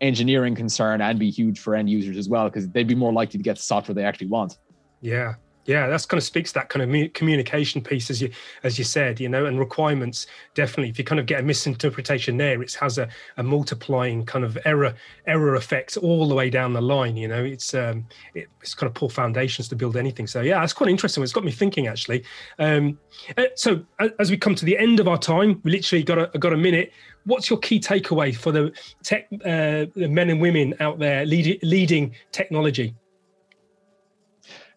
engineering concern and be huge for end users as well because they'd be more likely to get the software they actually want. Yeah. Yeah that's kind of speaks to that kind of communication piece as you as you said you know and requirements definitely if you kind of get a misinterpretation there it has a, a multiplying kind of error error effect all the way down the line you know it's um it, it's kind of poor foundations to build anything. So yeah it's quite interesting. It's got me thinking actually. Um uh, so as we come to the end of our time we literally got a got a minute what's your key takeaway for the tech uh, the men and women out there lead, leading technology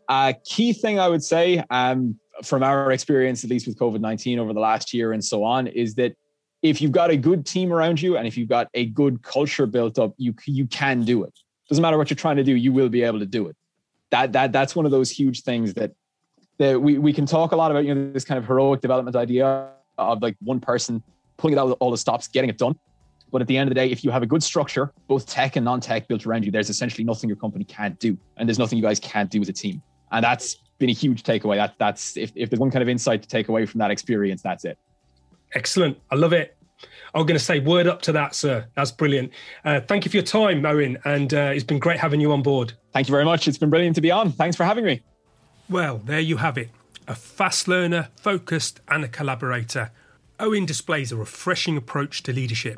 uh, key thing I would say, um, from our experience, at least with COVID 19 over the last year and so on, is that if you've got a good team around you and if you've got a good culture built up, you you can do it. Doesn't matter what you're trying to do, you will be able to do it. That that that's one of those huge things that that we, we can talk a lot about, you know, this kind of heroic development idea of like one person pulling it out with all the stops, getting it done. But at the end of the day, if you have a good structure, both tech and non-tech built around you, there's essentially nothing your company can't do. And there's nothing you guys can't do as a team and that's been a huge takeaway. That that's if, if there's one kind of insight to take away from that experience, that's it. Excellent, I love it. I'm going to say word up to that, sir. That's brilliant. Uh, thank you for your time, Owen, and uh, it's been great having you on board. Thank you very much. It's been brilliant to be on. Thanks for having me. Well, there you have it. A fast learner, focused, and a collaborator. Owen displays a refreshing approach to leadership.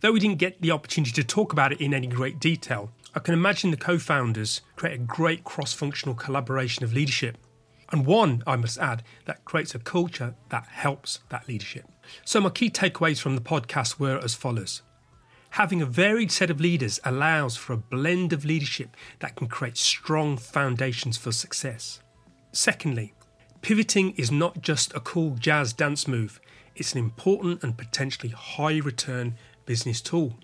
Though we didn't get the opportunity to talk about it in any great detail, I can imagine the co founders create a great cross functional collaboration of leadership. And one, I must add, that creates a culture that helps that leadership. So, my key takeaways from the podcast were as follows Having a varied set of leaders allows for a blend of leadership that can create strong foundations for success. Secondly, pivoting is not just a cool jazz dance move, it's an important and potentially high return business tool.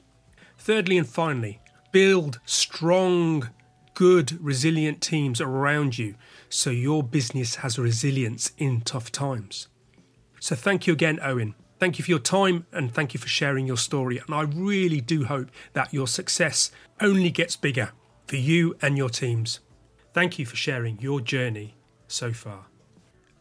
Thirdly and finally, build strong, good, resilient teams around you so your business has resilience in tough times. So, thank you again, Owen. Thank you for your time and thank you for sharing your story. And I really do hope that your success only gets bigger for you and your teams. Thank you for sharing your journey so far.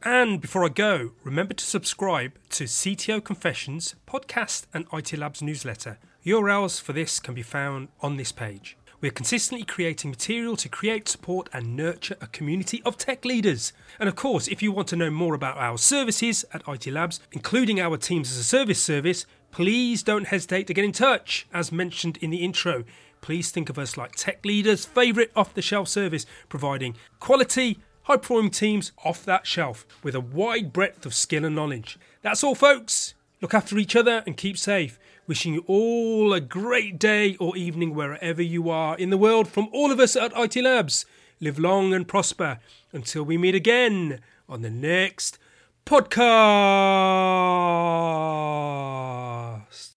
And before I go, remember to subscribe to CTO Confessions podcast and IT Labs newsletter URLs for this can be found on this page. We are consistently creating material to create, support, and nurture a community of tech leaders. And of course, if you want to know more about our services at IT Labs, including our Teams as a Service service, please don't hesitate to get in touch. As mentioned in the intro, please think of us like tech leaders' favourite off the shelf service, providing quality, high performing teams off that shelf with a wide breadth of skill and knowledge. That's all, folks. Look after each other and keep safe. Wishing you all a great day or evening wherever you are in the world from all of us at IT Labs. Live long and prosper. Until we meet again on the next podcast.